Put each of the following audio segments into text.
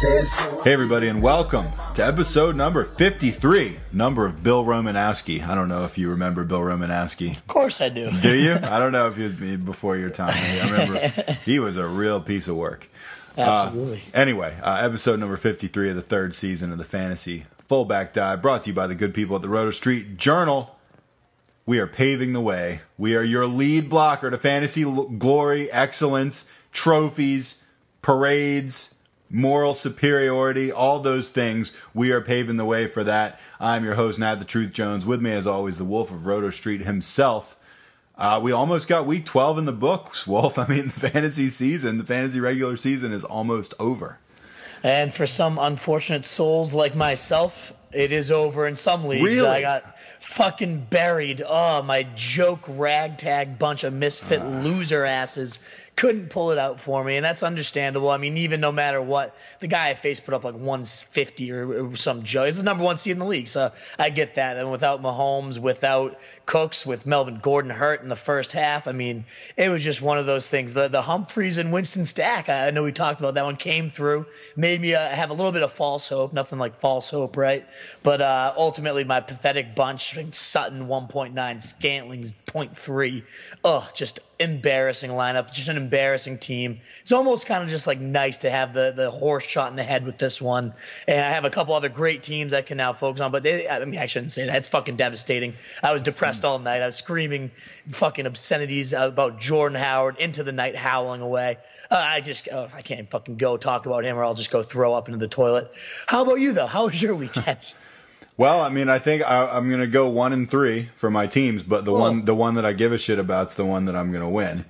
Hey, everybody, and welcome to episode number 53, number of Bill Romanowski. I don't know if you remember Bill Romanowski. Of course I do. Do you? I don't know if he was before your time. I remember he was a real piece of work. Absolutely. Uh, anyway, uh, episode number 53 of the third season of the Fantasy Fullback Dive, brought to you by the good people at the Roto Street Journal. We are paving the way. We are your lead blocker to fantasy l- glory, excellence, trophies, parades, moral superiority, all those things. We are paving the way for that. I'm your host, Nat the Truth Jones. With me, as always, the Wolf of Roto Street himself. Uh, we almost got week 12 in the books, Wolf. I mean, the fantasy season, the fantasy regular season is almost over. And for some unfortunate souls like myself, it is over in some leagues. Really? I got fucking buried. Oh, my joke ragtag bunch of misfit Ah. loser asses couldn't pull it out for me, and that's understandable. I mean, even no matter what, the guy I faced put up like 150 or, or some joke. He's the number one seed in the league, so I get that. And without Mahomes, without Cooks, with Melvin Gordon hurt in the first half, I mean, it was just one of those things. The the Humphries and Winston stack, I know we talked about that one, came through, made me uh, have a little bit of false hope. Nothing like false hope, right? But uh, ultimately, my pathetic bunch, Sutton 1.9, Scantling's 0.3. Oh, just embarrassing lineup, just an embarrassing team. It's almost kind of just like nice to have the the horse shot in the head with this one. And I have a couple other great teams I can now focus on, but they, I mean, I shouldn't say that. It's fucking devastating. I was depressed all night. I was screaming fucking obscenities about Jordan Howard into the night, howling away. Uh, I just, oh, I can't fucking go talk about him, or I'll just go throw up into the toilet. How about you though? How was your weekend? Well, I mean, I think I, I'm going to go one and three for my teams, but the Cool. one the one that I give a shit about is the one that I'm going to win.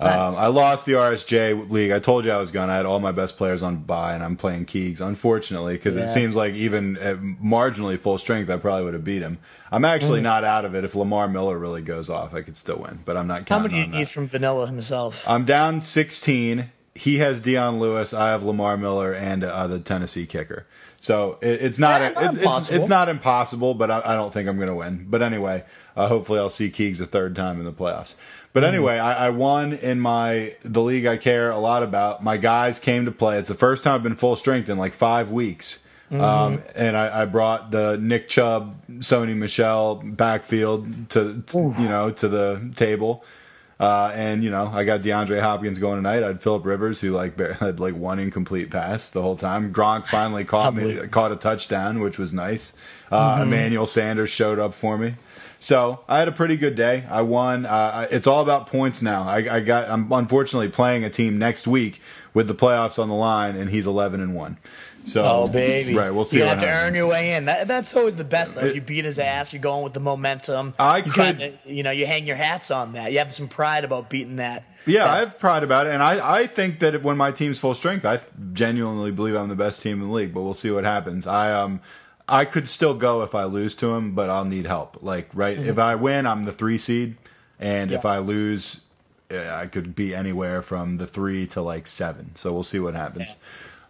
Um, I lost the RSJ league. I told you I was going. I had all my best players on bye, and I'm playing Keegs. Unfortunately, because Yeah. it seems like even at marginally full strength, I probably would have beat him. I'm actually Mm. not out of it. If Lamar Miller really goes off, I could still win, but I'm not How many do you need from Vanilla himself? I'm down 16. He has Dion Lewis. I have Lamar Miller and uh, the Tennessee kicker. So it, it's not Yeah, not it's, it's impossible. it's not impossible, but I, I don't think I'm going to win. But anyway, uh, hopefully I'll see Keegs a third time in the playoffs. But Mm-hmm. anyway, I, I won in my the league I care a lot about. My guys came to play. It's the first time I've been full strength in like five weeks. Mm-hmm. Um, and I, I brought the Nick Chubb, Sony Michel backfield to, to you know to the table. Uh, and you know, I got DeAndre Hopkins going tonight. I had Philip Rivers, who like had like one incomplete pass the whole time. Gronk finally caught me, caught a touchdown, which was nice. Uh, Emmanuel Sanders showed up for me, so I had a pretty good day. I won. Uh, it's all about points now. I, I got. I'm unfortunately playing a team next week with the playoffs on the line, and he's 11 and one. So, Oh baby! right? We'll see. You have to happens. earn your way in. That, that's always the best. Though. If It- you beat his ass, you're going with the momentum. I you could- you know, you hang your hats on that. You have some pride about beating that. Yeah, I have pride about it, and I, I think that when my team's full strength, I genuinely believe I'm the best team in the league. But we'll see what happens. I um, I could still go if I lose to him, but I'll need help. Like right, if I win, I'm the three seed, and if Mm-hmm. I lose, eh, I could be anywhere from the three to like seven. So we'll see what happens.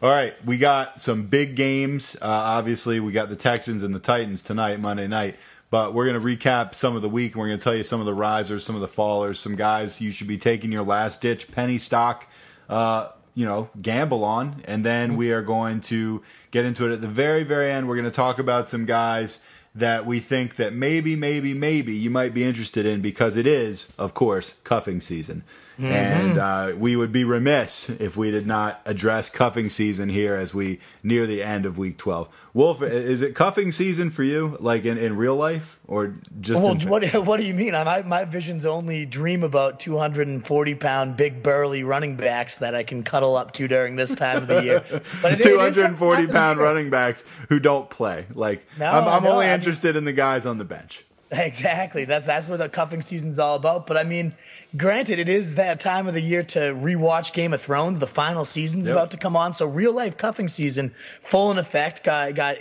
All right, we got some big games. Uh, obviously, we got the Texans and the Titans tonight, Monday night. But we're going to recap some of the week, and we're going to tell you some of the risers, some of the fallers, some guys you should be taking your last ditch penny stock, uh, you know, gamble on. And then we are going to get into it at the very, very end. We're going to talk about some guys that we think that maybe, maybe, maybe you might be interested in because it is, of course, cuffing season. And uh, we would be remiss if we did not address cuffing season here as we near the end of week 12. Wolf, is it cuffing season for you, like in, in real life or just Well, in, what, what do you mean? I, my, visions only dream about 240 pound big burly running backs that I can cuddle up to during this time of the year. But it- it is that 240 time of pound running backs who don't play? Like, No, I'm, I'm no, only I mean- interested in the guys on the bench. Exactly. That's that's what the cuffing season's all about. But I mean, granted, it is that time of the year to rewatch Game of Thrones. The final season's Yep. about to come on, so real life cuffing season full in effect. Got got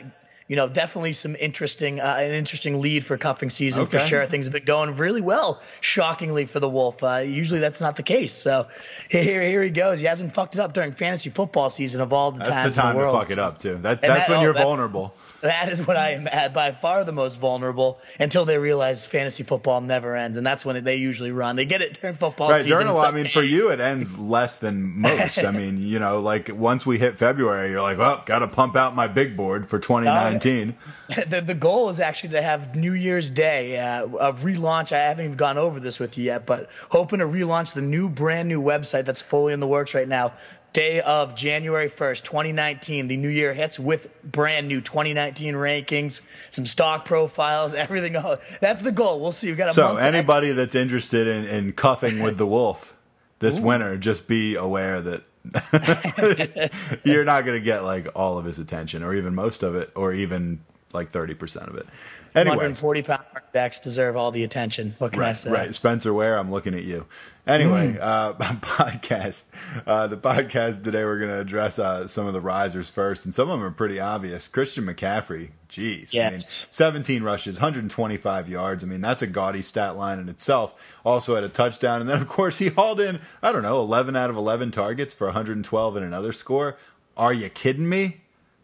you know definitely some interesting uh, an interesting lead for cuffing season for sure. Things have been going really well, shockingly for the Wolf. Uh, usually that's not the case. So here here he goes. He hasn't fucked it up during fantasy football season of all the That's times the time the to fuck it up too. That, that's that- when oh, you're that- vulnerable. That is what I am at by far the most vulnerable until they realize fantasy football never ends, and that's when they usually run. They get it during football Right, season. during a lot. I mean, for you, it ends less than most. I mean, you know, like once we hit February, you're like, well, got to pump out my big board for 2019. the, the goal is actually to have New Year's Day uh, a relaunch. I haven't even gone over this with you yet, but hoping to relaunch the new brand new website that's fully in the works right now. Day of January 1st, 2019. The new year hits with brand new 2019 rankings, some stock profiles, everything. That's the goal. We'll see. We've got a So anybody that's interested in, in cuffing with the wolf this winter, just be aware that you're not going to get like all of his attention, or even most of it, or even like 30 percent of it. Anyway, 140 pound backs deserve all the attention. What can I Right, say? right. Spencer Ware, I'm looking at you. Anyway, uh, podcast. Uh, the podcast today, we're going to address uh, some of the risers first, and some of them are pretty obvious. Christian McCaffrey, geez. I mean, 17 rushes, 125 yards. I mean, that's a gaudy stat line in itself. Also had a touchdown, and then, of course, he hauled in, I don't know, 11 out of 11 targets for 112 and another score. Are you kidding me?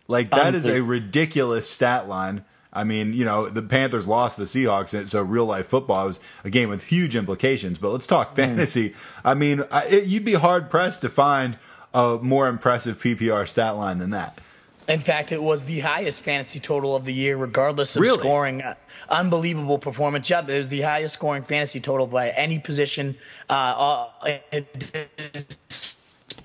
Like, that is a ridiculous stat line. I mean, you know, the Panthers lost the Seahawks, and so real life football was a game with huge implications. But let's talk fantasy. I mean, I, it, you'd be hard pressed to find a more impressive PPR stat line than that. In fact, it was the highest fantasy total of the year, regardless of Really? scoring. Uh, Unbelievable performance. Yep, it was the highest scoring fantasy total by any position. Uh,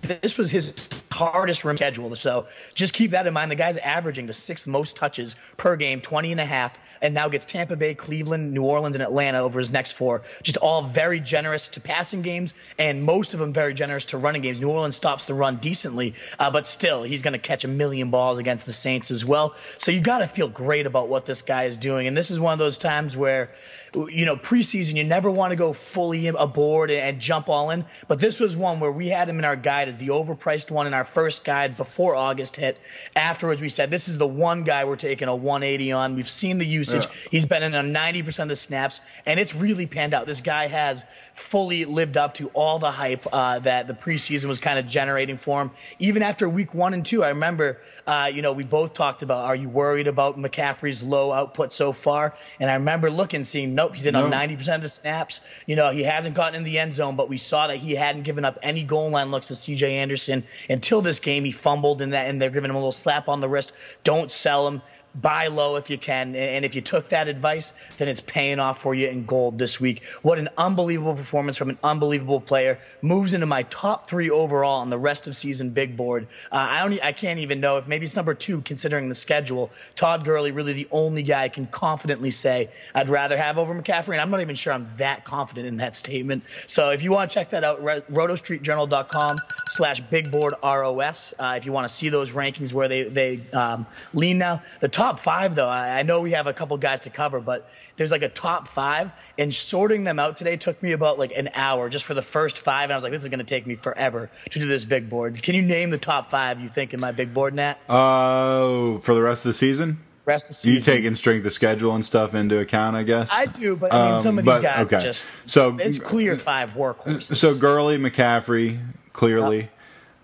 this was his hardest room schedule. So just keep that in mind. The guy's averaging the sixth most touches per game, 20 and a half, and now gets Tampa Bay, Cleveland, New Orleans, and Atlanta over his next four. Just all very generous to passing games, and most of them very generous to running games. New Orleans stops the run decently, uh, but still, he's going to catch a million balls against the Saints as well. So you got to feel great about what this guy is doing. And this is one of those times where you know, preseason, you never want to go fully aboard and, and jump all in. But this was one where we had him in our guide as the overpriced one in our first guide before August hit. Afterwards, we said this is the one guy we're taking a 180 on. We've seen the usage. Yeah. He's been in on 90% of the snaps, and it's really panned out. This guy has fully lived up to all the hype uh, that the preseason was kind of generating for him. Even after week one and two, I remember, uh, you know, we both talked about, are you worried about McCaffrey's low output so far? And I remember looking, seeing, nope, he's in on 90% of the snaps. You know, he hasn't gotten in the end zone, but we saw that he hadn't given up any goal line looks to CJ Anderson until this game. He fumbled in that, and they're giving him a little slap on the wrist. Don't sell him buy low if you can. And- if you took that advice, then it's paying off for you in gold this week. What an unbelievable performance from an unbelievable player. Moves into my top three overall on the rest of season big board. Uh, I don't, I can't even know if maybe it's number two considering the schedule. Todd Gurley, really the only guy I can confidently say I'd rather have over McCaffrey. And I'm not even sure I'm that confident in that statement. So if you want to check that out, ro- rotostreetjournal.com slash big board ROS. Uh, if you want to see those rankings where they, they um, lean now. The top five, though, I, I know we have a couple guys to cover, but there's like a top five, and sorting them out today took me about like an hour just for the first five. And I was like, this is going to take me forever to do this big board. Can you name the top five you think in my big board, Nat? Oh, for the rest of the season? Rest of the season. You taking strength of schedule and stuff into account, I guess? I do, but I mean, some Um, of these but- guys okay. just So- it's clear five workhorses. So Gurley, McCaffrey, clearly.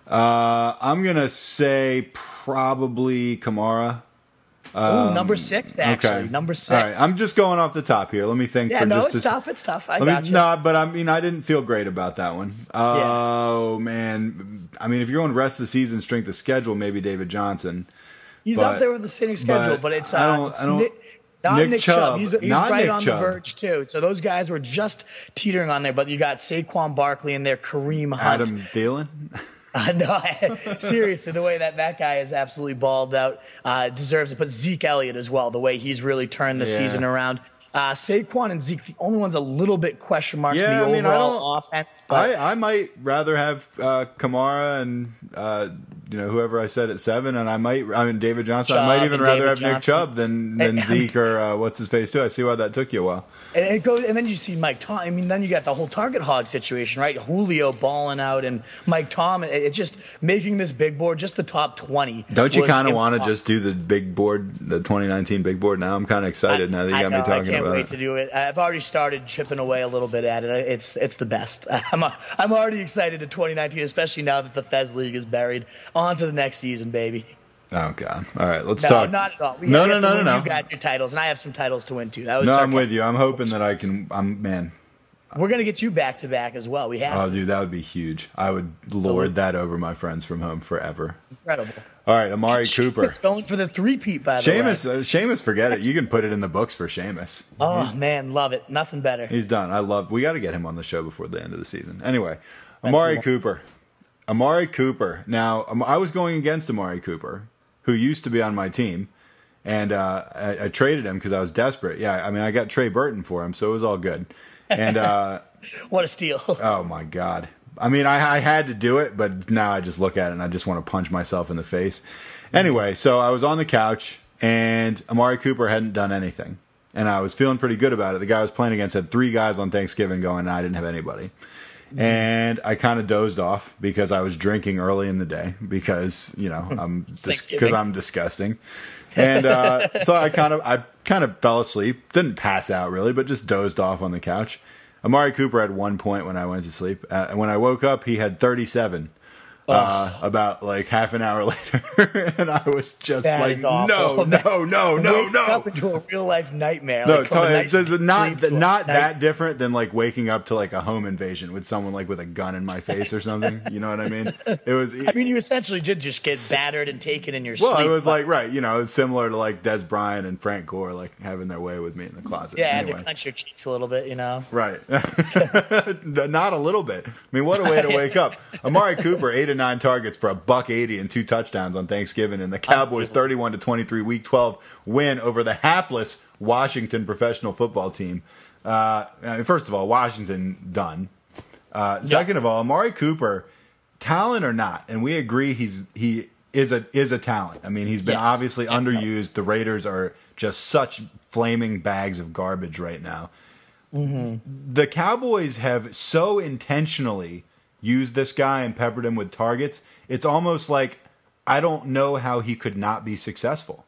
Uh, I'm gonna say probably Kamara. Oh, number six actually, Okay, number six. All right, I'm just going off the top here. Let me think. yeah, for no, just it's a, tough. It's tough. I got me, you. no, but I mean, I didn't feel great about that one. Oh man, I mean, if you're going rest of the season, strength of schedule, maybe David Johnson. He's but- up there with the sitting schedule, but, but it's, I uh, don't- it's I don't- Nick, not Nick Nick, Chubb. Chubb, He's, he's right Nick on Chubb. the verge too. So those guys were just teetering on there. But you got Saquon Barkley and there, Kareem Hunt. Adam Thielen. Uh, no, seriously, the way that that guy is absolutely balled out uh, deserves to put Zeke Elliott as well. The way he's really turned the Yeah. season around. Uh, Saquon and Zeke, the only ones a little bit question marks Yeah, in the I mean, I overall offense. But I, I might rather have uh, Kamara and uh, you know whoever I said at seven, and I might. I mean David Johnson. I might even rather David have Nick Chubb than than And- Zeke or uh, what's his face too. I see why that took you a while. And it goes, and then you see Mike Tom. I mean, then you got the whole target hog situation, right? Julio balling out, and Mike Tom. It, it just making this big board just the top twenty. Don't you kind of want to just do the big board, the 2019 big board? Now I'm kind of excited now that you I got know, me talking I can't wait to do it. I've already started chipping away a little bit at it. It's it's the best. I'm I'm already excited to 2019, especially now that the Fez League is buried. On to the next season, baby. Oh God! All right, let's talk. No, talk. not at all. We no, no, no, no, no. You got your titles, and I have some titles to win too. That was No, I'm with you. I'm hoping that I can. I'm man. We're gonna get you back to back as well. We have Oh, to. dude, that would be huge. I would lord that over my friends from home forever. incredible. All right, Amari Cooper. It's going for the three peat by the way. Seamus, uh, Seamus, forget it. You can put it in the books for Seamus. Oh man, love it. Nothing better. He's done. I love. We got to get him on the show before the end of the season. Anyway, Amari Cooper. Amari Cooper. Now, um, I was going against Amari Cooper, who used to be on my team, and uh, I, I traded him because I was desperate. Yeah, I mean, I got Trey Burton for him, so it was all good. And uh, What a steal. oh my god. I mean, I, I had to do it, but now I just look at it and I just want to punch myself in the face. Anyway, so I was on the couch and Amari Cooper hadn't done anything. And I was feeling pretty good about it. The guy I was playing against had three guys on Thanksgiving going, and I didn't have anybody. And I kind of dozed off because I was drinking early in the day because, you know, I'm because Thanksgiving. I'm disgusting. And uh, so I kind of I kind of fell asleep. Didn't pass out really, but just dozed off on the couch. Amari Cooper had one point when I went to sleep. Uh, and when I woke up, he had 37. Uh, about like half an hour later, and I was just That like, no, no, no, no, Waking up no. into a real life nightmare. No, like totally. nice It's not sleep not that different than like waking up to like a home invasion with someone like with a gun in my face or something. You know what I mean? It was. I mean, you essentially did just get battered and taken in your well, sleep. it was like right, you know, it was similar to like Dez Bryant and Frank Gore like having their way with me in the closet. yeah, anyway. to clench your cheeks a little bit, you know. Right. Not a little bit. I mean, what a way to wake up. Amari Cooper, eight and nine targets for a buck eighty and two touchdowns on Thanksgiving, and the Cowboys thirty-one to twenty-three week twelve win over the hapless Washington professional football team. Uh, I mean, first of all, Washington done. Uh, second of all, Amari Cooper, talent or not, and we agree he's he is a is a talent. I mean, he's been Yes. obviously underused. The Raiders are just such flaming bags of garbage right now the Cowboys have so intentionally used this guy and peppered him with targets. It's almost like I don't know how he could not be successful.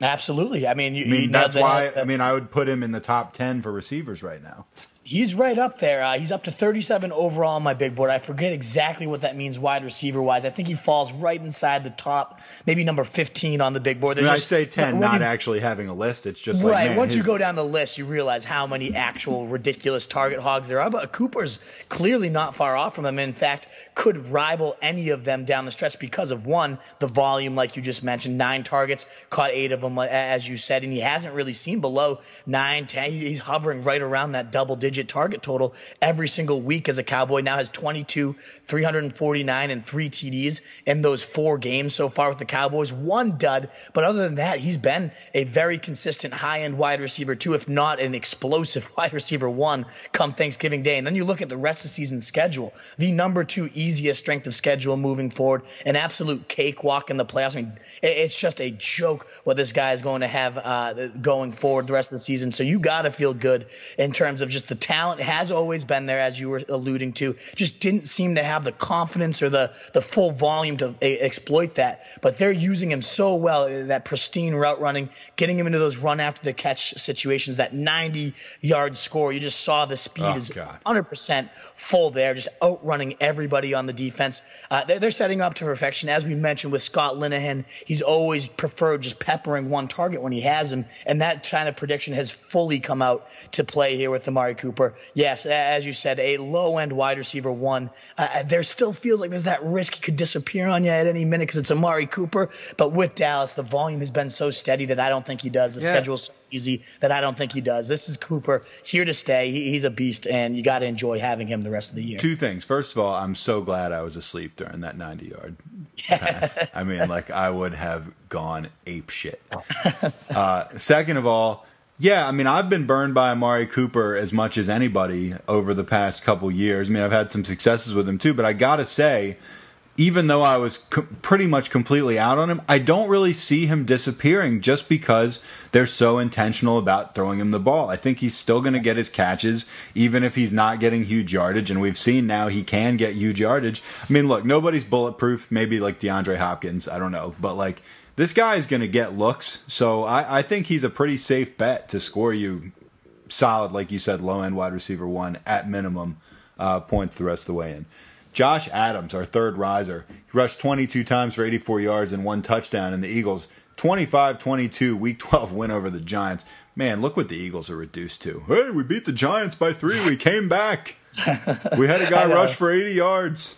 Absolutely. I mean, you, I mean, that's why. head- I mean, I would put him in the top ten for receivers right now. He's right up there. Uh, he's up to 37 overall on my big board. I forget exactly what that means wide receiver wise. I think he falls right inside the top, maybe number 15 on the big board. I, mean, There's I say ten, when not you- actually having a list. It's just like man, Once you go down the list, you realize how many actual ridiculous target hogs there are. But Cooper's clearly not far off from them. In fact, could rival any of them down the stretch because of one, the volume, like you just mentioned, nine targets, caught eight of them, as you said, and he hasn't really seen below nine, ten. He's hovering right around that double-digit target total every single week as a Cowboy. Now has 22, 349, and three TDs in those four games so far with the Cowboys. One dud, but other than that, he's been a very consistent high-end wide receiver too, if not an explosive wide receiver one come Thanksgiving Day. And then you look at the rest of the season schedule, the number two easiest strength of schedule moving forward, an absolute cakewalk in the playoffs. I mean, it's just a joke what this guy is going to have uh, going forward the rest of the season. So you got to feel good in terms of just the talent has always been there, as you were alluding to. Just didn't seem to have the confidence or the the full volume to e- exploit that. But they're using him so well, uh, that pristine route running, getting him into those run after the catch situations, that 90 yard score. You just saw the speed Oh, is God. 100% full there, just outrunning everybody on the defense. Uh, they're, they're setting up to perfection. As we mentioned with Scott Linehan, he's always preferred just peppering one target when he has him, and that kind of prediction has fully come out to play here with Amari Cooper. Yes, as you said, a low end wide receiver one. Uh, there still feels like there's that risk he could disappear on you at any minute because it's Amari Cooper, but with Dallas, the volume has been so steady that I don't think he does. The Yeah. schedule's so easy that I don't think he does. This is Cooper here to stay. He, he's a beast, and you got to enjoy having him the rest of the year. Two things. First of all, I'm so glad I was asleep during that 90 yard pass. I mean, like I would have gone ape shit. Uh, second of all, yeah, I mean, I've been burned by Amari Cooper as much as anybody over the past couple years. I mean, I've had some successes with him too, but I gotta say, even though I was co- pretty much completely out on him, I don't really see him disappearing just because they're so intentional about throwing him the ball. I think he's still going to get his catches, even if he's not getting huge yardage. And we've seen now he can get huge yardage. I mean, look, nobody's bulletproof. Maybe like DeAndre Hopkins. I don't know. But like, this guy is going to get looks. So I, I think he's a pretty safe bet to score you solid, like you said, low end wide receiver one at minimum uh, points the rest of the way in. Josh Adams, our third riser, he rushed 22 times for 84 yards and one touchdown, and the Eagles 25 22 week 12 win over the Giants. Man, look what the Eagles are reduced to. Hey, we beat the Giants by three. We came back. We had a guy rush for 80 yards.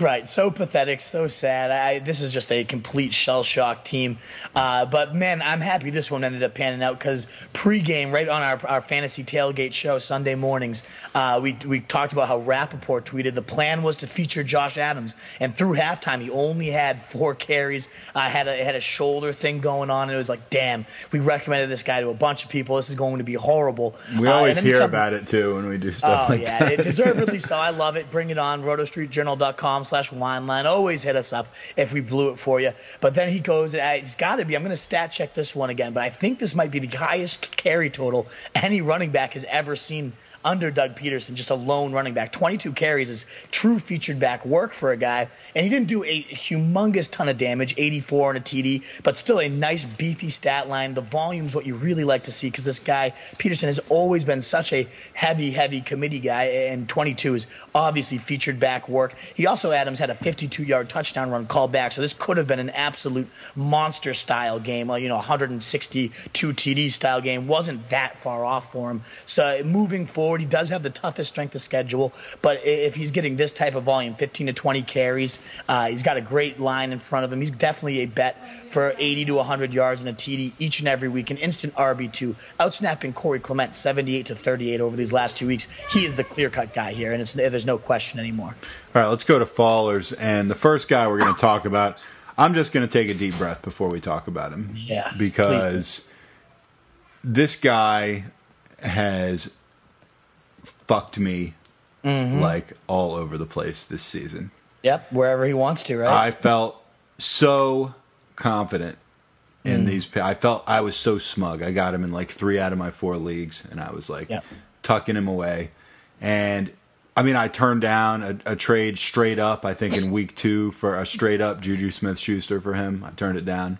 Right, so pathetic, so sad. I, this is just a complete shell shock team. Uh, but man, I'm happy this one ended up panning out because pregame, right on our, our fantasy tailgate show Sunday mornings, uh, we we talked about how Rapoport tweeted the plan was to feature Josh Adams, and through halftime he only had four carries. Uh, had a had a shoulder thing going on, and it was like, damn, we recommended this guy to a bunch of people. This is going to be horrible. We Uh, always and then he hear come- about it too when we do stuff Oh like yeah, that. it deservedly so. I love it. Bring it on. RotoStreetJournal.com slash wineline. Always hit us up if we blew it for you. But then he goes, it's got to be. I'm going to stat check this one again, but I think this might be the highest carry total any running back has ever seen under Doug Pederson, just a lone running back. 22 carries is true featured back work for a guy, and he didn't do a humongous ton of damage, 84 on a TD, but still a nice beefy stat line. The volume's what you really like to see because this guy Pederson has always been such a heavy, heavy committee guy, and 22 is obviously featured back work. He also Adams had a 52-yard touchdown run called back, so this could have been an absolute monster style game, like, you know, 162 TD style game. wasn't that far off for him. So moving forward, he does have the toughest strength of schedule, but if he's getting this type of volume, 15 to 20 carries, uh, he's got a great line in front of him. He's definitely a bet for 80 to 100 yards and a TD each and every week, an instant RB2, outsnapping Corey Clement 78 to 38 over these last two weeks. He is the clear cut guy here, and it's, there's no question anymore. All right, let's go to fallers. And the first guy we're going to talk about, I'm just going to take a deep breath before we talk about him. Yeah, Because this guy has fucked me Mm-hmm. like all over the place this season. Yep, wherever he wants to, right? I felt so confident Mm. in these. I felt I was so smug. I got him in like three out of my four leagues, and I was like Yep. tucking him away. And I mean, I turned down a, a trade straight up. I think in week two for a straight up Juju Smith Schuster for him. I turned it down.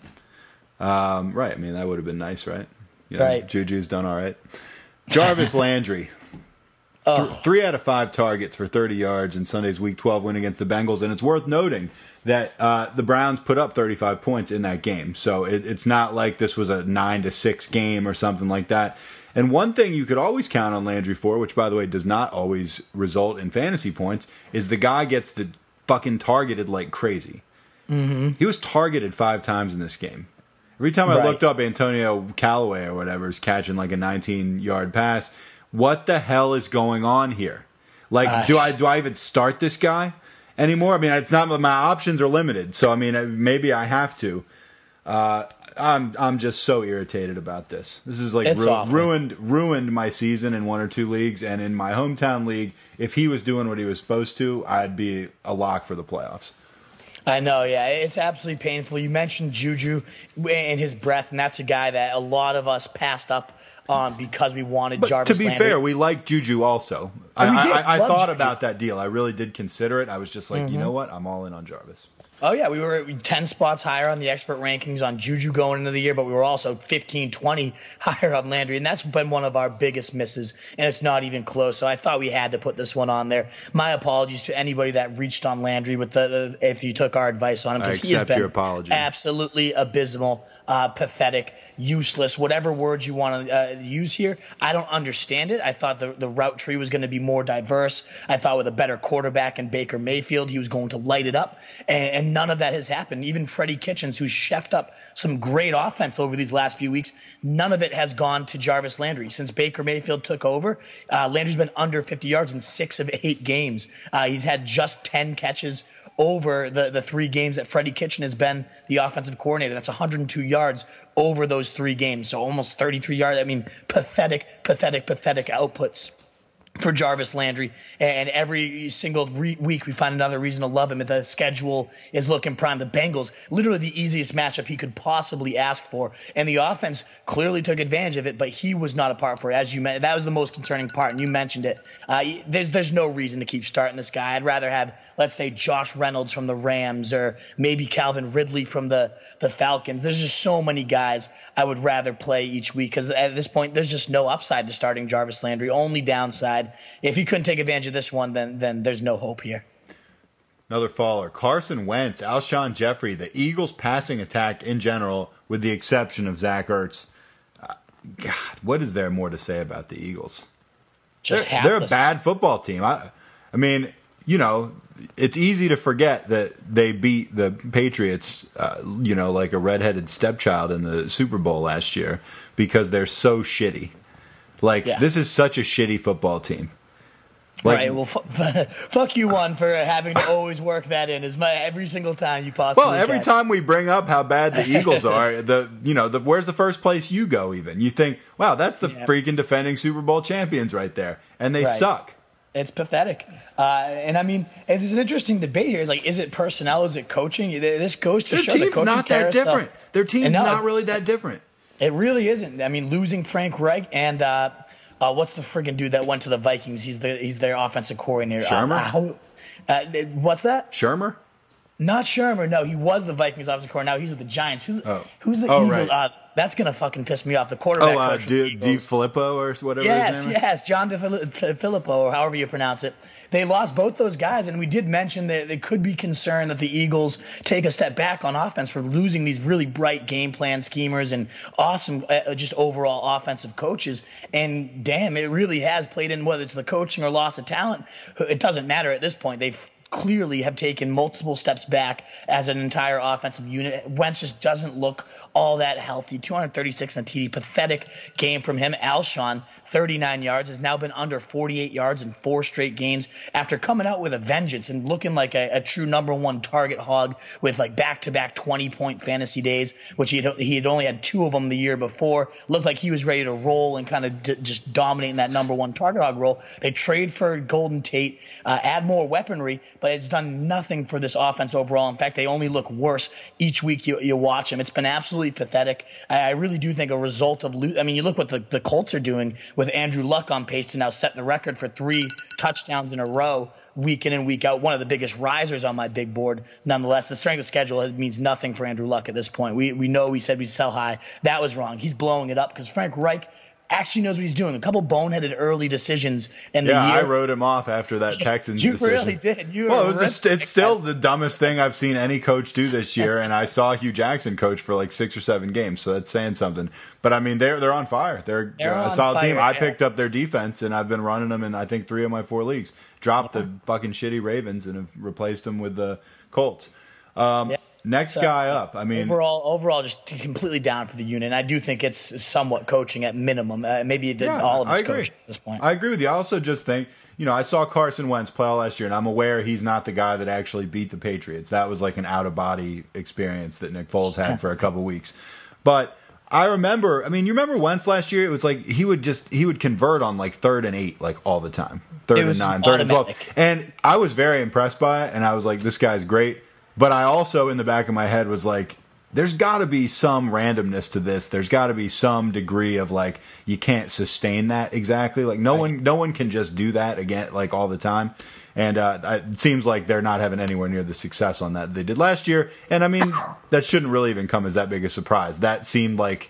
Um, right. I mean, that would have been nice, right? You know, Right. Juju's done all right. Jarvis Landry. Th- three out of five targets for 30 yards in Sunday's Week 12 win against the Bengals, and it's worth noting that uh, the Browns put up 35 points in that game. So it, it's not like this was a nine to six game or something like that. And one thing you could always count on Landry for, which by the way does not always result in fantasy points, is the guy gets the fucking targeted like crazy. Mm-hmm. He was targeted five times in this game. Every time I Right. looked up Antonio Callaway or whatever is catching like a 19 yard pass. What the hell is going on here? Like, do I do I even start this guy anymore? I mean, it's not my options are limited, so I mean, maybe I have to. Uh, I'm I'm just so irritated about this. This is like ru- ruined ruined my season in one or two leagues, and in my hometown league, if he was doing what he was supposed to, I'd be a lock for the playoffs. I know, yeah, it's absolutely painful. You mentioned Juju and his breath, and that's a guy that a lot of us passed up on because we wanted But Jarvis. to be Landry. fair, we like Juju also. I, I, I, I thought Juju. about that deal. I really did consider it. I was just like, Mm-hmm. you know what? I'm all in on Jarvis. Oh yeah, we were 10 spots higher on the expert rankings on Juju going into the year, but we were also 15, 20 higher on Landry, and that's been one of our biggest misses, and it's not even close. So I thought we had to put this one on there. My apologies to anybody that reached on Landry with the, the if you took our advice on him I because he has accept been your apology. absolutely abysmal, uh, pathetic, useless, whatever words you want to uh, use here. I don't understand it. I thought the, the route tree was going to be more diverse. I thought with a better quarterback in Baker Mayfield, he was going to light it up, and, and none of that has happened. Even Freddie Kitchens, who's chefed up some great offense over these last few weeks, none of it has gone to Jarvis Landry. Since Baker Mayfield took over, uh, Landry's been under 50 yards in six of eight games. Uh, he's had just 10 catches over the, the three games that Freddie Kitchen has been the offensive coordinator. That's 102 yards over those three games. So almost 33 yards. I mean, pathetic, pathetic, pathetic outputs for Jarvis Landry. And every single re- week we find another reason to love him. The schedule is looking prime. The Bengals, literally the easiest matchup he could possibly ask for. And the offense clearly took advantage of it, but he was not a part for it. As you mentioned, that was the most concerning part, and you mentioned it. Uh, there's, there's no reason to keep starting this guy. I'd rather have, let's say, Josh Reynolds from the Rams or maybe Calvin Ridley from the, the Falcons. There's just so many guys I would rather play each week because at this point, there's just no upside to starting Jarvis Landry, only downside if he couldn't take advantage of this one, then then there's no hope here. Another faller, Carson Wentz, Alshon Jeffery, the Eagles' passing attack in general, with the exception of Zach Ertz. Uh, God, what is there more to say about the Eagles? Just they're, they're a bad football team. I, I mean, you know, it's easy to forget that they beat the Patriots, uh, you know, like a redheaded stepchild in the Super Bowl last year because they're so shitty. Like yeah. this is such a shitty football team. Like, right. Well, f- fuck you, one, for having to always work that in as my every single time you possibly. Well, every can. time we bring up how bad the Eagles are, the you know the where's the first place you go? Even you think, wow, that's the yeah. freaking defending Super Bowl champions right there, and they right. suck. It's pathetic, uh, and I mean, it's an interesting debate here. Is like, is it personnel? Is it coaching? This goes to show Their show team's the not that different. Their team's not really that different. It really isn't. I mean, losing Frank Reich and uh, uh, what's the friggin' dude that went to the Vikings? He's the he's their offensive coordinator. Uh, Uh, what's that? Shurmur. Not Shurmur. No, he was the Vikings offensive coordinator. Now he's with the Giants. Who's oh. who's the oh, Eagles? Right. Uh, that's gonna fucking piss me off. The quarterback oh, uh, coach. D, D Filippo or whatever. Yes, his name is? yes, John DeFilippo or however you pronounce it they lost both those guys, and we did mention that they could be concerned that the Eagles take a step back on offense for losing these really bright game plan schemers and awesome, uh, just overall offensive coaches. And damn, it really has played in whether it's the coaching or loss of talent. It doesn't matter at this point. They've clearly have taken multiple steps back as an entire offensive unit. Wentz just doesn't look all that healthy. 236 on TD, pathetic game from him. Alshon, 39 yards, has now been under 48 yards in four straight games after coming out with a vengeance and looking like a, a true number one target hog with like back to back 20 point fantasy days, which he had, he had only had two of them the year before. Looked like he was ready to roll and kind of d- just dominating that number one target hog role. They trade for Golden Tate, uh, add more weaponry, but it's done nothing for this offense overall. In fact, they only look worse each week you, you watch them. It's been absolutely pathetic. I, I really do think a result of, lo- I mean, you look what the, the Colts are doing with Andrew Luck on pace to now set the record for three touchdowns in a row week in and week out. One of the biggest risers on my big board. Nonetheless, the strength of schedule means nothing for Andrew Luck at this point. We we know we said we'd sell high. That was wrong. He's blowing it up because Frank Reich actually knows what he's doing. A couple boneheaded early decisions in yeah, the year. I wrote him off after that Texans you decision. really did. You well, it was it's still the dumbest thing I've seen any coach do this year, and I saw Hue Jackson coach for like six or seven games, so that's saying something. But I mean, they're they're on fire. They're, they're a solid fire, team. Yeah. I picked up their defense, and I've been running them in I think three of my four leagues. Dropped yeah. the fucking shitty Ravens and have replaced them with the Colts. Um, yeah. Next so, guy up. I mean, overall, overall, just completely down for the unit. And I do think it's somewhat coaching at minimum. Uh, maybe yeah, all of it's coaching at this point. I agree with you. I also just think, you know, I saw Carson Wentz play last year, and I'm aware he's not the guy that actually beat the Patriots. That was like an out of body experience that Nick Foles had for a couple weeks. But I remember, I mean, you remember Wentz last year? It was like he would just he would convert on like third and eight, like all the time, third and nine, third and twelve, and I was very impressed by it. And I was like, this guy's great. But I also, in the back of my head, was like, there's got to be some randomness to this. There's got to be some degree of like you can't sustain that exactly. Like no right. one, no one can just do that again like all the time. And uh, it seems like they're not having anywhere near the success on that they did last year. And I mean, that shouldn't really even come as that big a surprise. That seemed like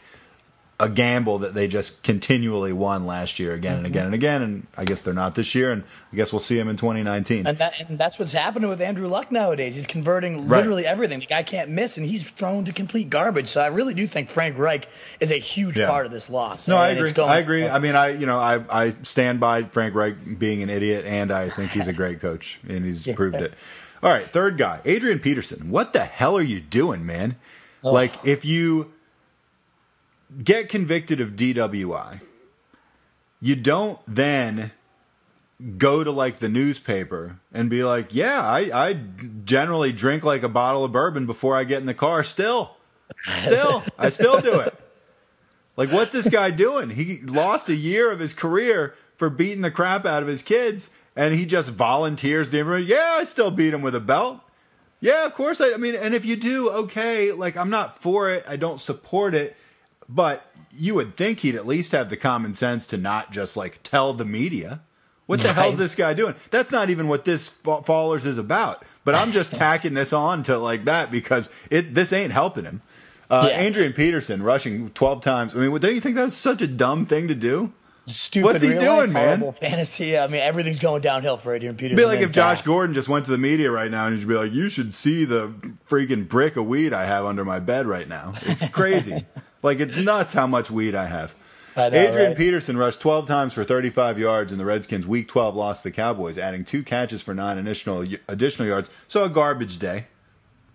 a gamble that they just continually won last year again and mm-hmm. again and again. And I guess they're not this year, and I guess we'll see him in 2019. And, that, and that's what's happening with Andrew Luck nowadays. He's converting literally right. everything. The guy can't miss, and he's thrown to complete garbage. So I really do think Frank Reich is a huge yeah. part of this loss. No, I agree. I agree. I mean, I you know I I stand by Frank Reich being an idiot, and I think he's a great coach, and he's yeah. proved it. All right, third guy, Adrian Peterson. What the hell are you doing, man? Oh. Like if you get convicted of DWI, you don't then go to like the newspaper and be like, yeah, I, I generally drink like a bottle of bourbon before I get in the car. Still, still, I still do it. Like, what's this guy doing? He lost a year of his career for beating the crap out of his kids, and he just volunteers the information. Yeah, I still beat him with a belt. Yeah, of course. I, I mean, and if you do, okay. Like, I'm not for it. I don't support it. But you would think he'd at least have the common sense to not just like tell the media. What the Right. hell's this guy doing? That's not even what this fa- Fallers is about. But I'm just tacking this on to like that because it this ain't helping him. Uh, Yeah. Adrian Peterson rushing 12 times. I mean, don't you think that's such a dumb thing to do? Stupid. What's he doing, life, man? Fantasy. I mean, everything's going downhill for Adrian Peterson. It'd be like if Josh Dak. Gordon just went to the media right now and he'd be like, "You should see the freaking brick of weed I have under my bed right now. It's crazy. like it's nuts how much weed I have." I know, Adrian right? Peterson rushed 12 times for 35 yards in the Redskins' Week 12 loss to the Cowboys, adding two catches for nine additional additional yards. So a garbage day.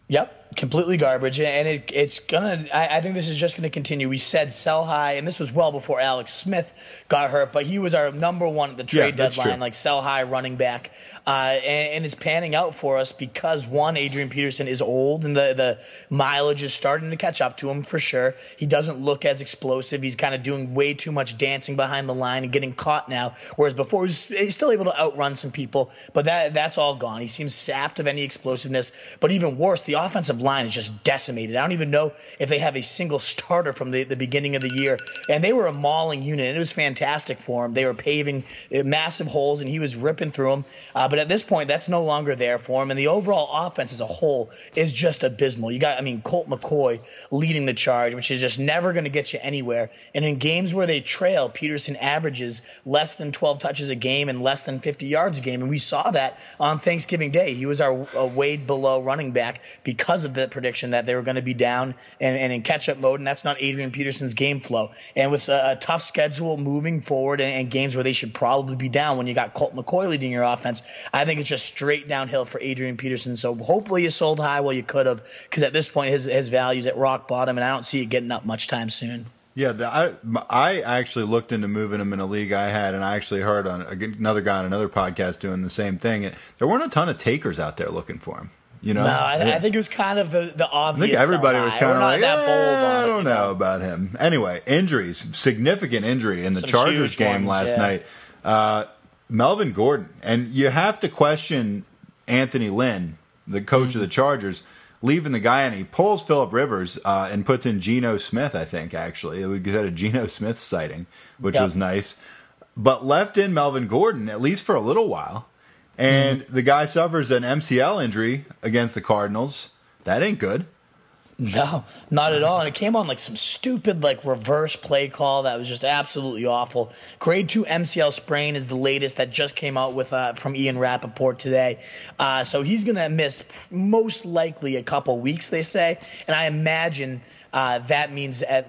Yep, completely garbage, and it, it's gonna. I, I think this is just gonna continue. We said sell high, and this was well before Alex Smith got hurt, but he was our number one at the trade that's deadline, like sell high running back, uh, and, and it's panning out for us because one, Adrian Peterson is old, and the the mileage is starting to catch up to him for sure. He doesn't look as explosive. He's kind of doing way too much dancing behind the line and getting caught now, whereas before he was, he's still able to outrun some people, but that that's all gone. He seems sapped of any explosiveness, but even worse, the offensive line is just decimated. I don't even know if they have a single starter from the, the beginning of the year. And they were a mauling unit, and it was fantastic for him. They were paving uh, massive holes, and he was ripping through them. Uh, but at this point, that's no longer there for him. And the overall offense as a whole is just abysmal. You got, I mean, Colt McCoy leading the charge, which is just never going to get you anywhere. And in games where they trail, Peterson averages less than 12 touches a game and less than 50 yards a game. And we saw that on Thanksgiving Day. He was our Wade below running back because of the prediction that they were going to be down and, and in catch up mode. And that's not Adrian Peterson's game flow. And with a, a tough schedule moving forward and, and games where they should probably be down when you got Colt McCoy leading your offense, I think it's just straight downhill for Adrian Peterson. So hopefully you sold high while you could have because at this point his, his value's at rock bottom and I don't see it getting up much time soon. Yeah, the, I I actually looked into moving him in a league I had, and I actually heard on another guy on another podcast doing the same thing. And there weren't a ton of takers out there looking for him. You know, No, I, I think it was kind of the, the I think everybody was kind of like, that "Eh, bold on I don't you know about him. Anyway, injuries, significant injury in the Some Chargers game ones, last yeah. night. Uh, Melvin Gordon, and you have to question Anthony Lynn, the coach Mm-hmm. of the Chargers, leaving the guy, and he pulls Philip Rivers uh, and puts in Geno Smith. I think actually we had a Geno Smith sighting, which Yep. was nice, but left in Melvin Gordon at least for a little while. And Mm-hmm. the guy suffers an MCL injury against the Cardinals. That ain't good. No, not at all. And it came on like some stupid like reverse play call that was just absolutely awful. Grade two MCL sprain is the latest that just came out with uh, from Ian Rapoport today. Uh, so he's gonna miss most likely a couple weeks, they say. And I imagine uh, that means at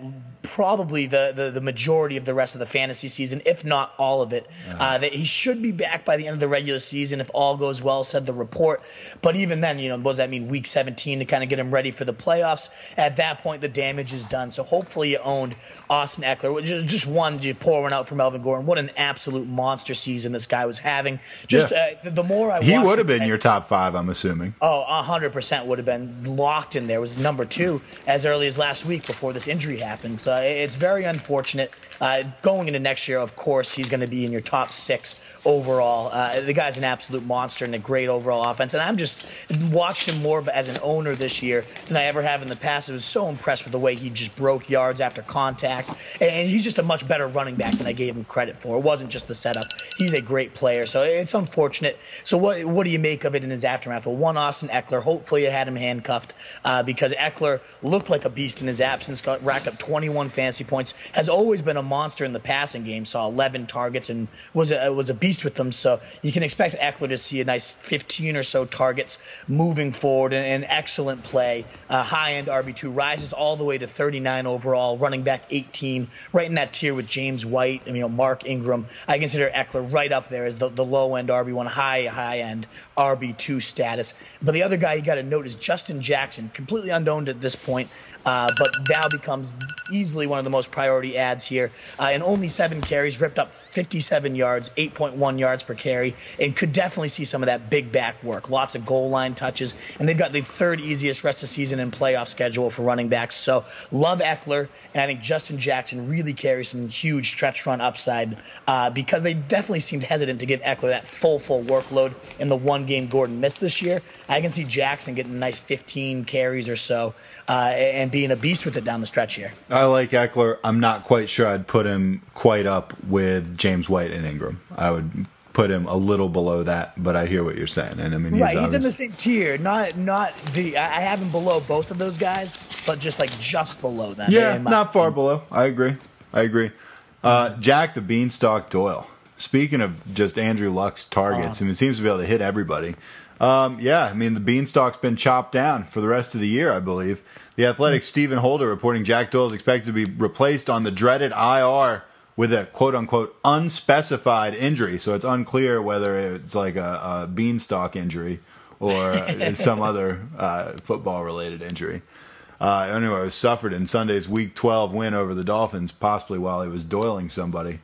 probably the, the the majority of the rest of the fantasy season, if not all of it. Uh, that he should be back by the end of the regular season if all goes well, said the report. But even then, you know, what does that mean? Week 17 to kind of get him ready for the playoffs. At that point, the damage is done. So hopefully, you owned Austin Ekeler. is Just one, you pour one out for Melvin Gordon. What an absolute monster season this guy was having. Just Yeah. uh, the, the more I He would have been your top five, I'm assuming. Oh, 100 percent would have been locked in there. Was number two as early as last week before this injury happened. So it's very unfortunate. Uh, going into next year, of course, he's going to be in your top six overall. Uh, the guy's an absolute monster and a great overall offense. And I'm just watched him more as an owner this year than I ever have in the past. I was so impressed with the way he just broke yards after contact, and he's just a much better running back than I gave him credit for. It wasn't just the setup. He's a great player, so it's unfortunate. So what what do you make of it in his aftermath? Well, one Austin Ekeler. Hopefully, you had him handcuffed uh, because Ekeler looked like a beast in his absence. Got racked up 21 fantasy points. Has always been a monster in the passing game. Saw 11 targets and was a was a beast with them. So you can expect Ekeler to see a nice 15 or so targets moving forward and an excellent play. Uh, high end RB2 rises all the way to 39 overall. Running back 18, right in that tier with James White and you know Mark Ingram. I consider Ekeler right up there as the, the low end RB1, high high end RB2 status. But the other guy you got to note is Justin Jackson, completely unknown at this point, uh, but now becomes easily one of the most priority ads here. Uh, and only seven carries, ripped up 57 yards, 8.1 yards per carry, and could definitely see some of that big back work. Lots of goal line touches, and they've got the third easiest rest of season and playoff schedule for running backs. So love Ekeler, and I think Justin Jackson really carries some huge stretch run upside uh, because they definitely seemed hesitant to give Ekeler that full, full workload in the one game Gordon missed this year. I can see Jackson getting a nice 15 carries or so uh, and being a beast with it down the stretch here. I like Ekeler. I'm not quite sure I'd put him quite up with James White and Ingram. I would put him a little below that, but I hear what you're saying. And I mean, he's, right, he's in the same tier. Not not the I have him below both of those guys, but just like just below them. Yeah, not far below. I agree. I agree. Uh, Jack the Beanstalk Doyle. Speaking of just Andrew Luck's targets, uh, I mean, seems to be able to hit everybody. Um, yeah, I mean, the Beanstalk's been chopped down for the rest of the year, I believe. The Athletic Stephen Holder reporting Jack Doyle is expected to be replaced on the dreaded IR with a quote unquote unspecified injury. So it's unclear whether it's like a, a beanstalk injury or some other uh, football related injury. Uh, anyway, it was suffered in Sunday's Week 12 win over the Dolphins, possibly while he was doiling somebody.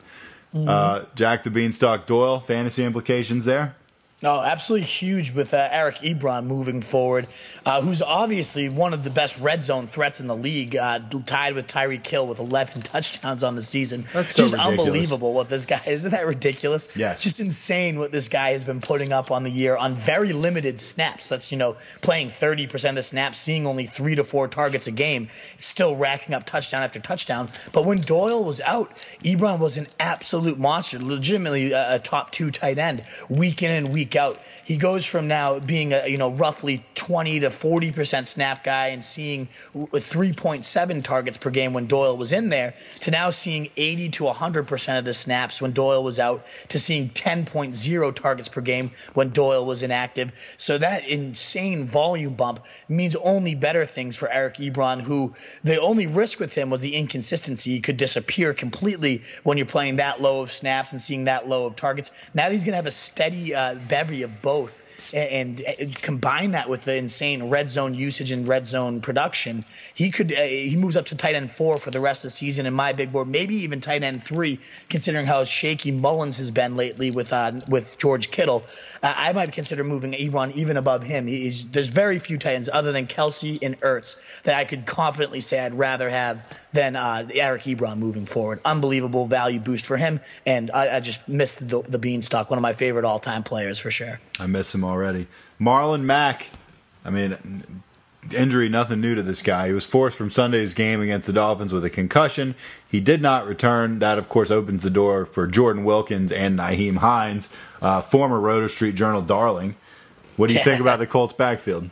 Mm-hmm. Uh, Jack the Beanstalk Doyle, fantasy implications there? No, absolutely huge with uh, Eric Ebron moving forward uh, who's obviously one of the best red zone threats in the league, uh, tied with Tyreek Hill with 11 touchdowns on the season. That's so just ridiculous. unbelievable what this guy isn't that ridiculous? Yes, just insane what this guy has been putting up on the year on very limited snaps. That's you know playing 30 percent of the snaps, seeing only three to four targets a game, still racking up touchdown after touchdown. But when Doyle was out, Ebron was an absolute monster, legitimately a, a top two tight end, week in and week out. He goes from now being a you know roughly 20 to 40% snap guy and seeing 3.7 targets per game when Doyle was in there to now seeing 80 to 100% of the snaps when Doyle was out to seeing 10.0 targets per game when Doyle was inactive. So that insane volume bump means only better things for Eric Ebron, who the only risk with him was the inconsistency. He could disappear completely when you're playing that low of snaps and seeing that low of targets. Now he's going to have a steady uh, of both and, and, combine that with the insane red zone usage and red zone production, he could uh, he moves up to tight end four for the rest of the season in my big board, maybe even tight end three, considering how shaky Mullens has been lately with uh, with George Kittle. I might consider moving Ebron even above him. He's, there's very few tight ends other than Kelce and Ertz that I could confidently say I'd rather have than uh, Eric Ebron moving forward. Unbelievable value boost for him, and I, I just missed the, the Beanstalk, one of my favorite all time players for sure. I miss him already. Marlon Mack. I mean, injury, nothing new to this guy. He was forced from Sunday's game against the Dolphins with a concussion. He did not return. That, of course, opens the door for Jordan Wilkins and Nyheim Hines, uh, former Roto Street Journal darling. What do you think about the Colts backfield?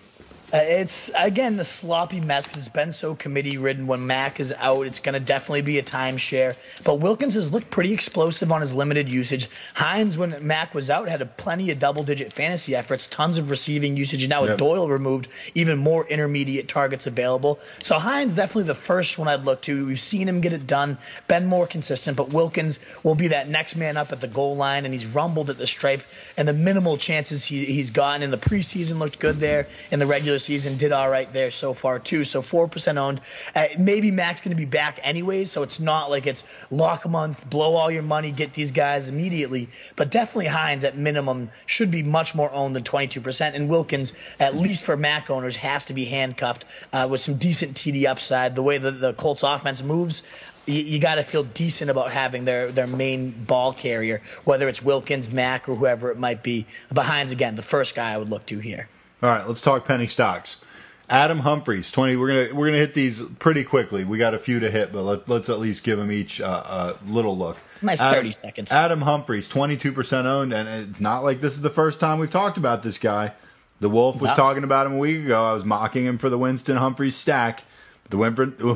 Uh, it's again a sloppy mess because it's been so committee ridden. When Mack is out, it's going to definitely be a timeshare. But Wilkins has looked pretty explosive on his limited usage. Hines, when Mack was out, had a plenty of double digit fantasy efforts, tons of receiving usage, and now yep. with Doyle removed, even more intermediate targets available. So Hines definitely the first one I'd look to. We've seen him get it done, been more consistent, but Wilkins will be that next man up at the goal line, and he's rumbled at the stripe. And the minimal chances he, he's gotten in the preseason looked good there. In the regular season did all right there so far too. So four percent owned. Uh, maybe Mack's going to be back anyways, so it's not like it's lock a month, blow all your money, get these guys immediately. But definitely Hines at minimum should be much more owned than 22%. And Wilkins, at least for Mac owners, has to be handcuffed uh, with some decent TD upside. The way that the Colts offense moves, you, you got to feel decent about having their, their main ball carrier, whether it's Wilkins, Mack, or whoever it might be. Behinds again, the first guy I would look to here. All right, let's talk penny stocks. Adam Humphries, twenty. We're gonna we're gonna hit these pretty quickly. We got a few to hit, but let, us at least give them each uh, a little look. Nice Adam, thirty seconds. Adam Humphries, twenty two percent owned, and it's not like this is the first time we've talked about this guy. The Wolf was no. talking about him a week ago. I was mocking him for the Winston Humphries stack. The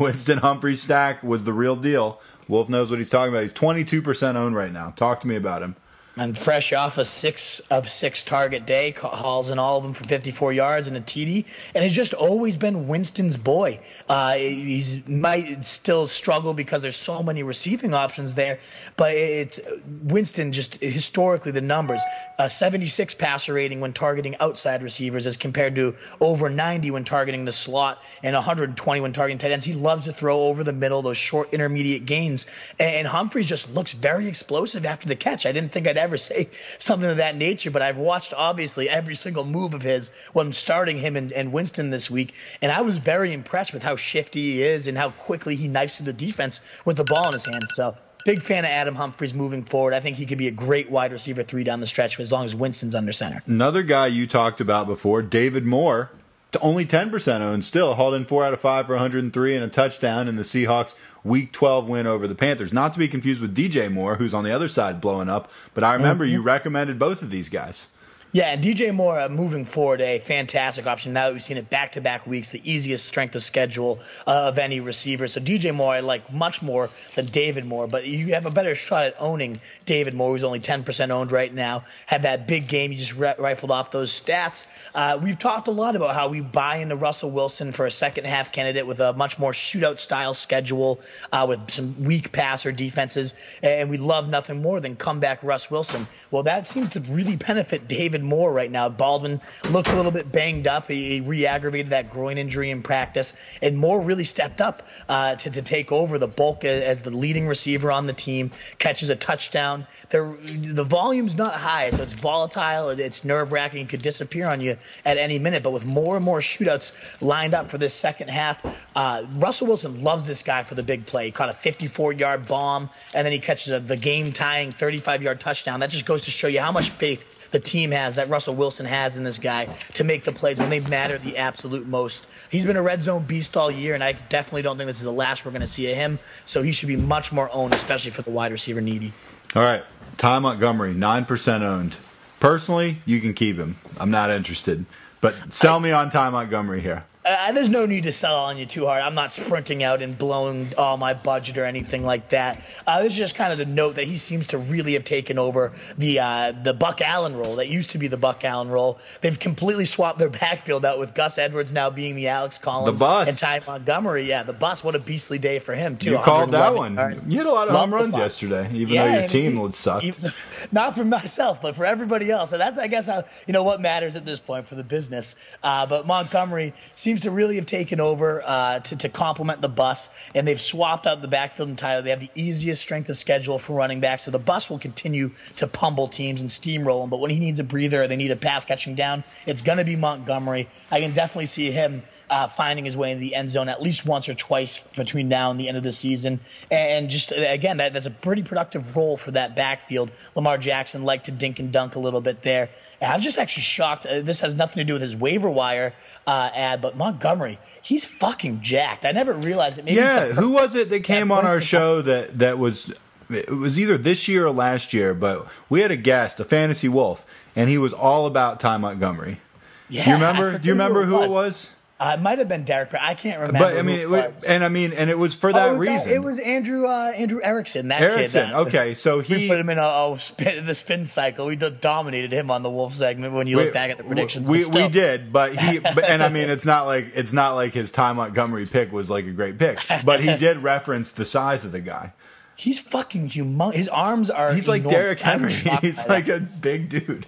Winston Humphries stack was the real deal. Wolf knows what he's talking about. He's twenty two percent owned right now. Talk to me about him. And fresh off a six of six target day, hauls in all of them for 54 yards and a TD, and has just always been Winston's boy. Uh, he might still struggle because there's so many receiving options there, but it's Winston just historically the numbers: a 76 passer rating when targeting outside receivers, as compared to over 90 when targeting the slot and 120 when targeting tight ends. He loves to throw over the middle, those short intermediate gains, and Humphries just looks very explosive after the catch. I didn't think I'd ever say something of that nature, but I've watched obviously every single move of his when starting him and, and Winston this week, and I was very impressed with how shifty he is and how quickly he knifes through the defense with the ball in his hands. So big fan of Adam Humphries moving forward. I think he could be a great wide receiver three down the stretch as long as Winston's under center. Another guy you talked about before, David Moore, only 10% owned still, hauled in four out of five for 103 and a touchdown in the Seahawks Week 12 win over the Panthers. Not to be confused with DJ Moore, who's on the other side blowing up. But I remember mm-hmm. you recommended both of these guys. Yeah, and DJ Moore uh, moving forward, a fantastic option. Now that we've seen it back to back weeks, the easiest strength of schedule uh, of any receiver. So DJ Moore, I like much more than David Moore, but you have a better shot at owning David Moore, who's only 10% owned right now. Had that big game, you just rifled off those stats. Uh, we've talked a lot about how we buy into Russell Wilson for a second half candidate with a much more shootout style schedule uh, with some weak passer defenses, and we love nothing more than comeback Russ Wilson. Well, that seems to really benefit David Moore right now. Baldwin looks a little bit banged up. He, he re-aggravated that groin injury in practice, and Moore really stepped up uh, to, to take over the bulk as, the leading receiver on the team. Catches a touchdown. They're, the volume's not high, so it's volatile. It's nerve-wracking. It could disappear on you at any minute. But with more and more shootouts lined up for this second half, uh, Russell Wilson loves this guy for the big play. He caught a 54-yard bomb, and then he catches a, the game-tying 35-yard touchdown. That just goes to show you how much faith the team has, that Russell Wilson has in this guy to make the plays when they matter the absolute most. He's been a red zone beast all year, and I definitely don't think this is the last we're going to see of him. So he should be much more owned, especially for the wide receiver needy. All right, Ty Montgomery, nine percent owned. Personally, you can keep him. I'm not interested, but sell me on Ty Montgomery here uh, there's no need to sell on you too hard. I'm not sprinting out and blowing all my budget or anything like that. Uh, this is just kind of the note that he seems to really have taken over the uh, the Buck Allen role that used to be the Buck Allen role. They've completely swapped their backfield out with Gus Edwards now being the Alex Collins the bus. and Ty Montgomery. Yeah, the bus. What a beastly day for him too. You called that one. Yards. You had a lot of Love home runs yesterday, even yeah, though your team would suck. Not for myself, but for everybody else. And that's I guess how you know what matters at this point for the business. Uh, but Montgomery seems to really have taken over uh, to, to complement the bus, and they've swapped out the backfield entirely. They have the easiest strength of schedule for running back, so the bus will continue to pummel teams and steamroll them. But when he needs a breather, they need a pass catching down, it's going to be Montgomery. I can definitely see him uh, finding his way in the end zone at least once or twice between now and the end of the season. And just again, that, that's a pretty productive role for that backfield. Lamar Jackson liked to dink and dunk a little bit there. I was just actually shocked. Uh, this has nothing to do with his waiver wire uh, ad, but Montgomery, he's fucking jacked. I never realized it. Maybe yeah, who was it that came on our show that that was? It was either this year or last year, but we had a guest, a fantasy wolf, and he was all about Ty Montgomery. Yeah, do you remember? Do you remember who it was? Who it was? Uh, it might have been Derek, but I can't remember. But I mean, it was. and I mean, and it was for that oh, it was reason. That, it was Andrew uh, Andrew Erickson. That Erickson. Kid, uh, okay, so he we put him in a, a spin, the spin cycle. We dominated him on the Wolf segment when you we, look back at the predictions. We we did, but he but, and I mean, it's not like it's not like his Ty Montgomery pick was like a great pick, but he did reference the size of the guy. He's fucking humongous. His arms are. He's like Derrick Henry. He's like a big dude.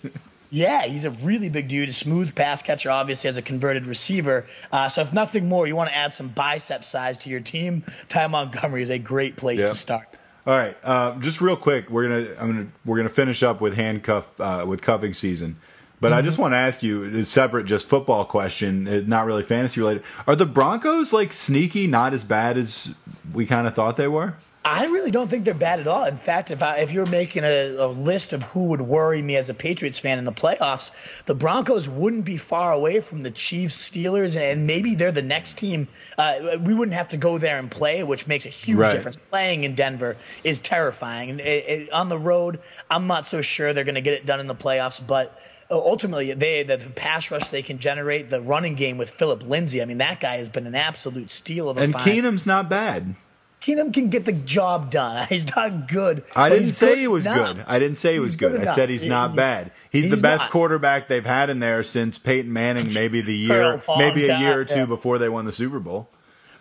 Yeah, he's a really big dude, a smooth pass catcher, obviously as a converted receiver. Uh, so if nothing more, you want to add some bicep size to your team. Ty Montgomery is a great place yep. to start. All right, uh, just real quick, we're gonna I'm gonna we're gonna finish up with handcuff uh, with cuffing season. But mm-hmm. I just want to ask you a separate, just football question, uh, not really fantasy related. Are the Broncos like sneaky, not as bad as we kind of thought they were? I really don't think they're bad at all. In fact, if I, if you're making a, a, list of who would worry me as a Patriots fan in the playoffs, the Broncos wouldn't be far away from the Chiefs, Steelers, and maybe they're the next team. Uh, we wouldn't have to go there and play, which makes a huge right. difference. Playing in Denver is terrifying, and it, it, on the road, I'm not so sure they're going to get it done in the playoffs, but ultimately they the, pass rush they can generate, the running game with Phillip Lindsay. I mean, that guy has been an absolute steal of a and find. Keenum's not bad. Keenum can get the job done. He's not good. I didn't say good he was enough. good. I didn't say he was He's good. good I said he's He- not he- bad. He's, the best not. quarterback they've had in there since Peyton Manning, maybe the a year, maybe a year or two yeah. before they won the Super Bowl.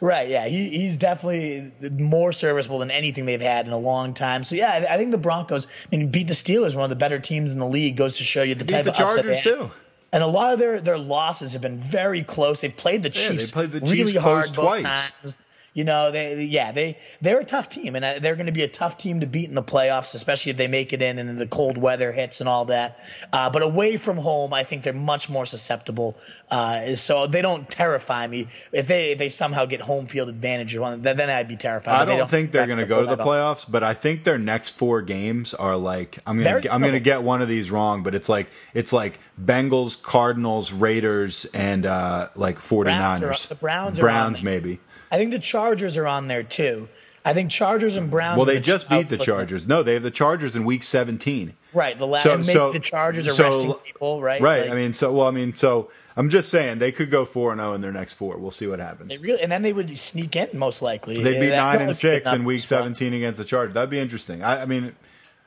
Right, yeah, he, he's definitely more serviceable than anything they've had in a long time. So yeah, I, I think the Broncos. I mean, beat the Steelers, one of the better teams in the league, goes to show you the type the of upset Chargers they have. too. And a lot of their their losses have been very close. They've played the Yeah, they Chiefs played the Chiefs really Chiefs hard twice. times. You know, they yeah they they're a tough team, and uh, they're going to be a tough team to beat in the playoffs, especially if they make it in and the cold weather hits and all that. Uh, but away from home, I think they're much more susceptible. Uh, so they don't terrify me. If they if they somehow get home field advantage, then I'd be terrified. I they don't think they're going to go to the playoffs, but I think their next four games are like I'm going to I'm going to get one of these wrong, but it's like it's like Bengals, Cardinals, Raiders, and uh, like 49ers. Browns are- the Browns are Browns maybe. I think the Chargers are on there too. I think Chargers and Browns. Well, they the just beat the Chargers. No, they have the Chargers in Week 17. Right, the last So- so- the Chargers are so- resting people, right? Right. Like, I mean, so well, I mean, so I'm just saying they could go four and zero in their next four. We'll see what happens. they really, and then they would sneak in most likely. They'd be nine and six in Week 17 against the Chargers. That'd be interesting. I, I mean,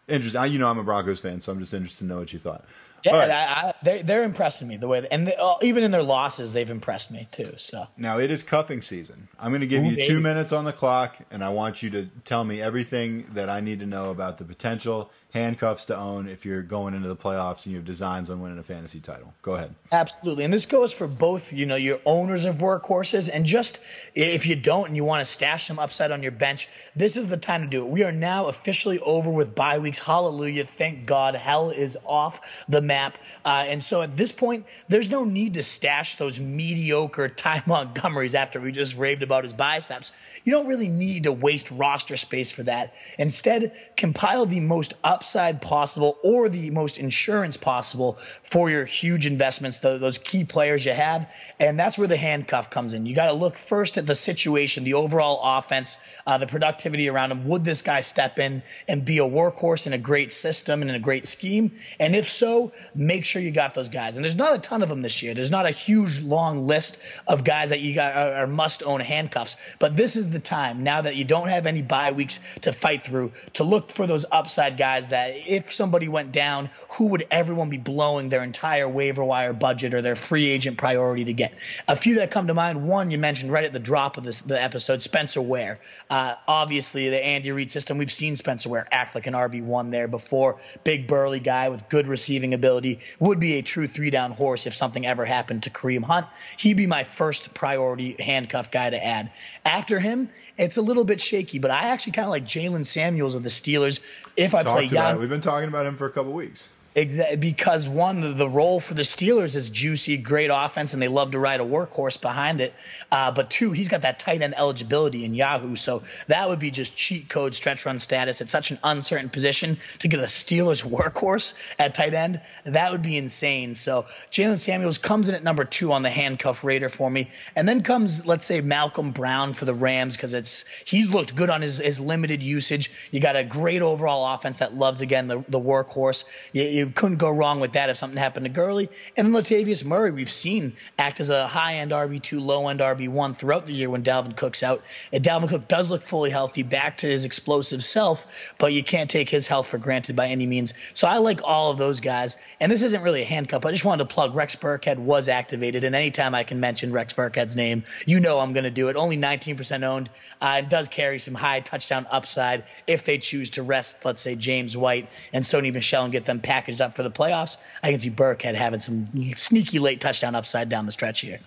interesting. I, you know, I'm a Broncos fan, so I'm just interested to know what you thought. Yeah, right. I, I, they're they're impressing me the way, and they, uh, even in their losses, they've impressed me too. So Now it is cuffing season. I'm going to give Ooh, you baby. two minutes on the clock, and I want you to tell me everything that I need to know about the potential handcuffs to own if you're going into the playoffs and you have designs on winning a fantasy title. Go ahead. Absolutely, and this goes for both. You know, your owners of workhorses, and just if you don't and you want to stash them upside on your bench, this is the time to do it. We are now officially over with bye weeks. Hallelujah! Thank God, hell is off the map. Uh, and so at this point, there's no need to stash those mediocre Ty Montgomerys after we just raved about his biceps. You don't really need to waste roster space for that. Instead, compile the most upside possible or the most insurance possible for your huge investments, tho- those key players you have. And that's where the handcuff comes in. You got to look first at the situation, the overall offense, uh, the productivity around him. Would this guy step in and be a workhorse in a great system and in a great scheme? And if so, make sure you got those guys. And there's not a ton of them this year. There's not a huge long list of guys that you got are, are must own handcuffs. But this is the time now that you don't have any bye weeks to fight through to look for those upside guys that if somebody went down, who would everyone be blowing their entire waiver wire budget or their free agent priority to get? A few that come to mind. One you mentioned right at the drop of this the episode, Spencer Ware. Uh, obviously, the Andy Reid system. We've seen Spencer Ware act like an RB one there before. Big burly guy with good receiving ability. Would be a true three down horse if something ever happened to Kareem Hunt. He'd be my first priority handcuff guy to add. After him, it's a little bit shaky, but I actually kind of like Jaylen Samuels of the Steelers. If I play Talked about young. We've been talking about him for a couple weeks. Exactly, because one, the, the role for the Steelers is juicy, great offense, and they love to ride a workhorse behind it. Uh, but two, he's got that tight end eligibility in Yahoo, so that would be just cheat code stretch run status. It's such an uncertain position to get a Steelers workhorse at tight end. That would be insane. So Jaylen Samuels comes in at number two on the handcuff radar for me, and then comes let's say Malcolm Brown for the Rams because it's he's looked good on his, his limited usage. You got a great overall offense that loves again the, the workhorse. You, you couldn't go wrong with that if something happened to Gurley. And then Latavius Murray, we've seen act as a high end RB two, low end RB one throughout the year when Dalvin Cook's out. And Dalvin Cook does look fully healthy, back to his explosive self, but you can't take his health for granted by any means. So I like all of those guys. And this isn't really a handcuff. I just wanted to plug Rex Burkhead was activated, and anytime I can mention Rex Burkhead's name, you know I'm going to do it. Only 19% owned. Uh, it does carry some high touchdown upside if they choose to rest, let's say James White and Sony Michel and get them packaged up for the playoffs. I can see Burkhead having some sneaky late touchdown upside down the stretch here.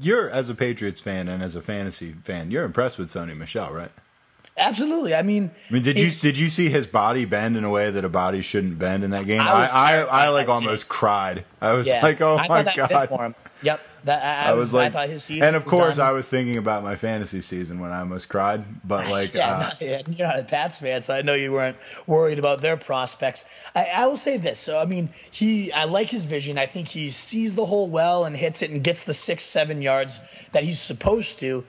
You're as a Patriots fan and as a fantasy fan, you're impressed with Sony Michel, right? Absolutely. I mean, I mean, did you did you see his body bend in a way that a body shouldn't bend in that game? I I I, I, like almost cried. I was yeah, like, oh I my was god. it for him. Yep. That, I, I was like, I thought his season and of was course, done. I was thinking about my fantasy season when I almost cried. But like, yeah, uh, not, yeah, you're not a Pats fan, so I know you weren't worried about their prospects. I, I will say this. So, I mean, he, I like his vision. I think he sees the hole well and hits it and gets the six, seven yards that he's supposed to.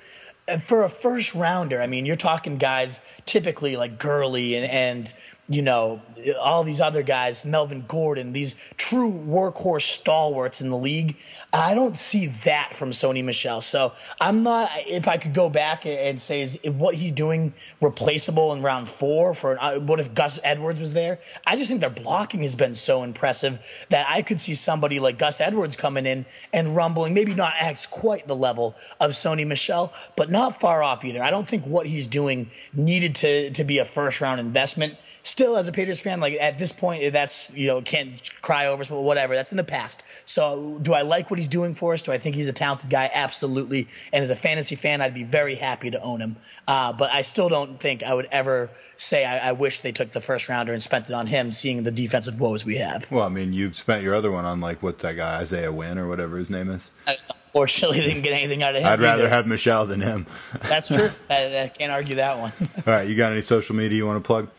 For a first rounder, I mean, you're talking guys typically like Gurley and, and you know, all these other guys, Melvin Gordon, these true workhorse stalwarts in the league. I don't see that from Sony Michel. So I'm not. If I could go back and say, is what he's doing replaceable in round four for? Uh, what if Gus Edwards was there? I just think their blocking has been so impressive that I could see somebody like Gus Edwards coming in and rumbling. Maybe not at quite the level of Sony Michel, but not far off either. I don't think what he's doing needed to to be a first round investment still as a Patriots fan, like at this point, that's you know can't cry over but whatever. That's in the past. So do I like what he's doing for us? Do I think he's a talented guy? Absolutely. And as a fantasy fan, I'd be very happy to own him. Uh, but I still don't think I would ever say I, I, wish they took the first rounder and spent it on him, seeing the defensive woes we have. Well, I mean, you've spent your other one on like what's that guy Isaiah Wynn or whatever his name is. Unfortunately, didn't get anything out of him. I'd rather either. have Michel than him. That's true. I, I can't argue that one. All right, you got any social media you want to plug?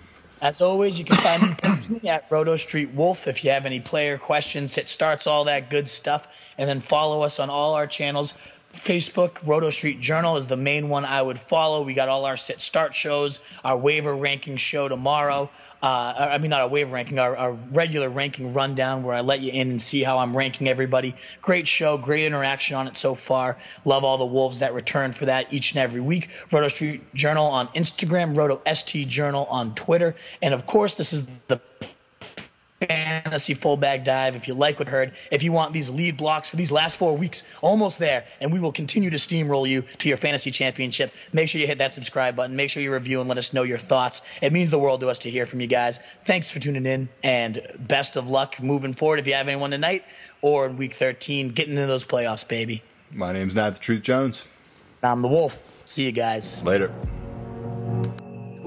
As always, you can find me at Roto Street Wolf. If you have any player questions, hit starts, all that good stuff, and then follow us on all our channels. Facebook, Roto Street Journal is the main one I would follow. We got all our sit start shows, our waiver ranking show tomorrow uh, I mean, not a wave ranking, our, our, regular ranking rundown where I let you in and see how I'm ranking everybody. Great show, great interaction on it so far. Love all the Wolves that return for that each and every week. Roto Street Journal on Instagram, Roto ST Journal on Twitter. And of course, this is the fantasy full bag dive. If you like what heard, if you want these lead blocks for these last four weeks, almost there, and we will continue to steamroll you to your fantasy championship. Make sure you hit that subscribe button. Make sure you review and let us know your thoughts. It means the world to us to hear from you guys. Thanks for tuning in, and best of luck moving forward. If you have anyone tonight or in week 13, getting into those playoffs, baby. My name's Not the Truth Jones. I'm the Wolf. See you guys later.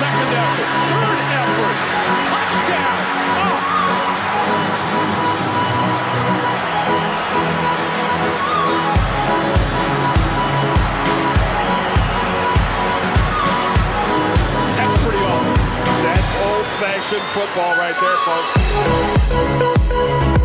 Second effort, third effort, touchdown. That's pretty awesome. That's old-fashioned football right there, folks.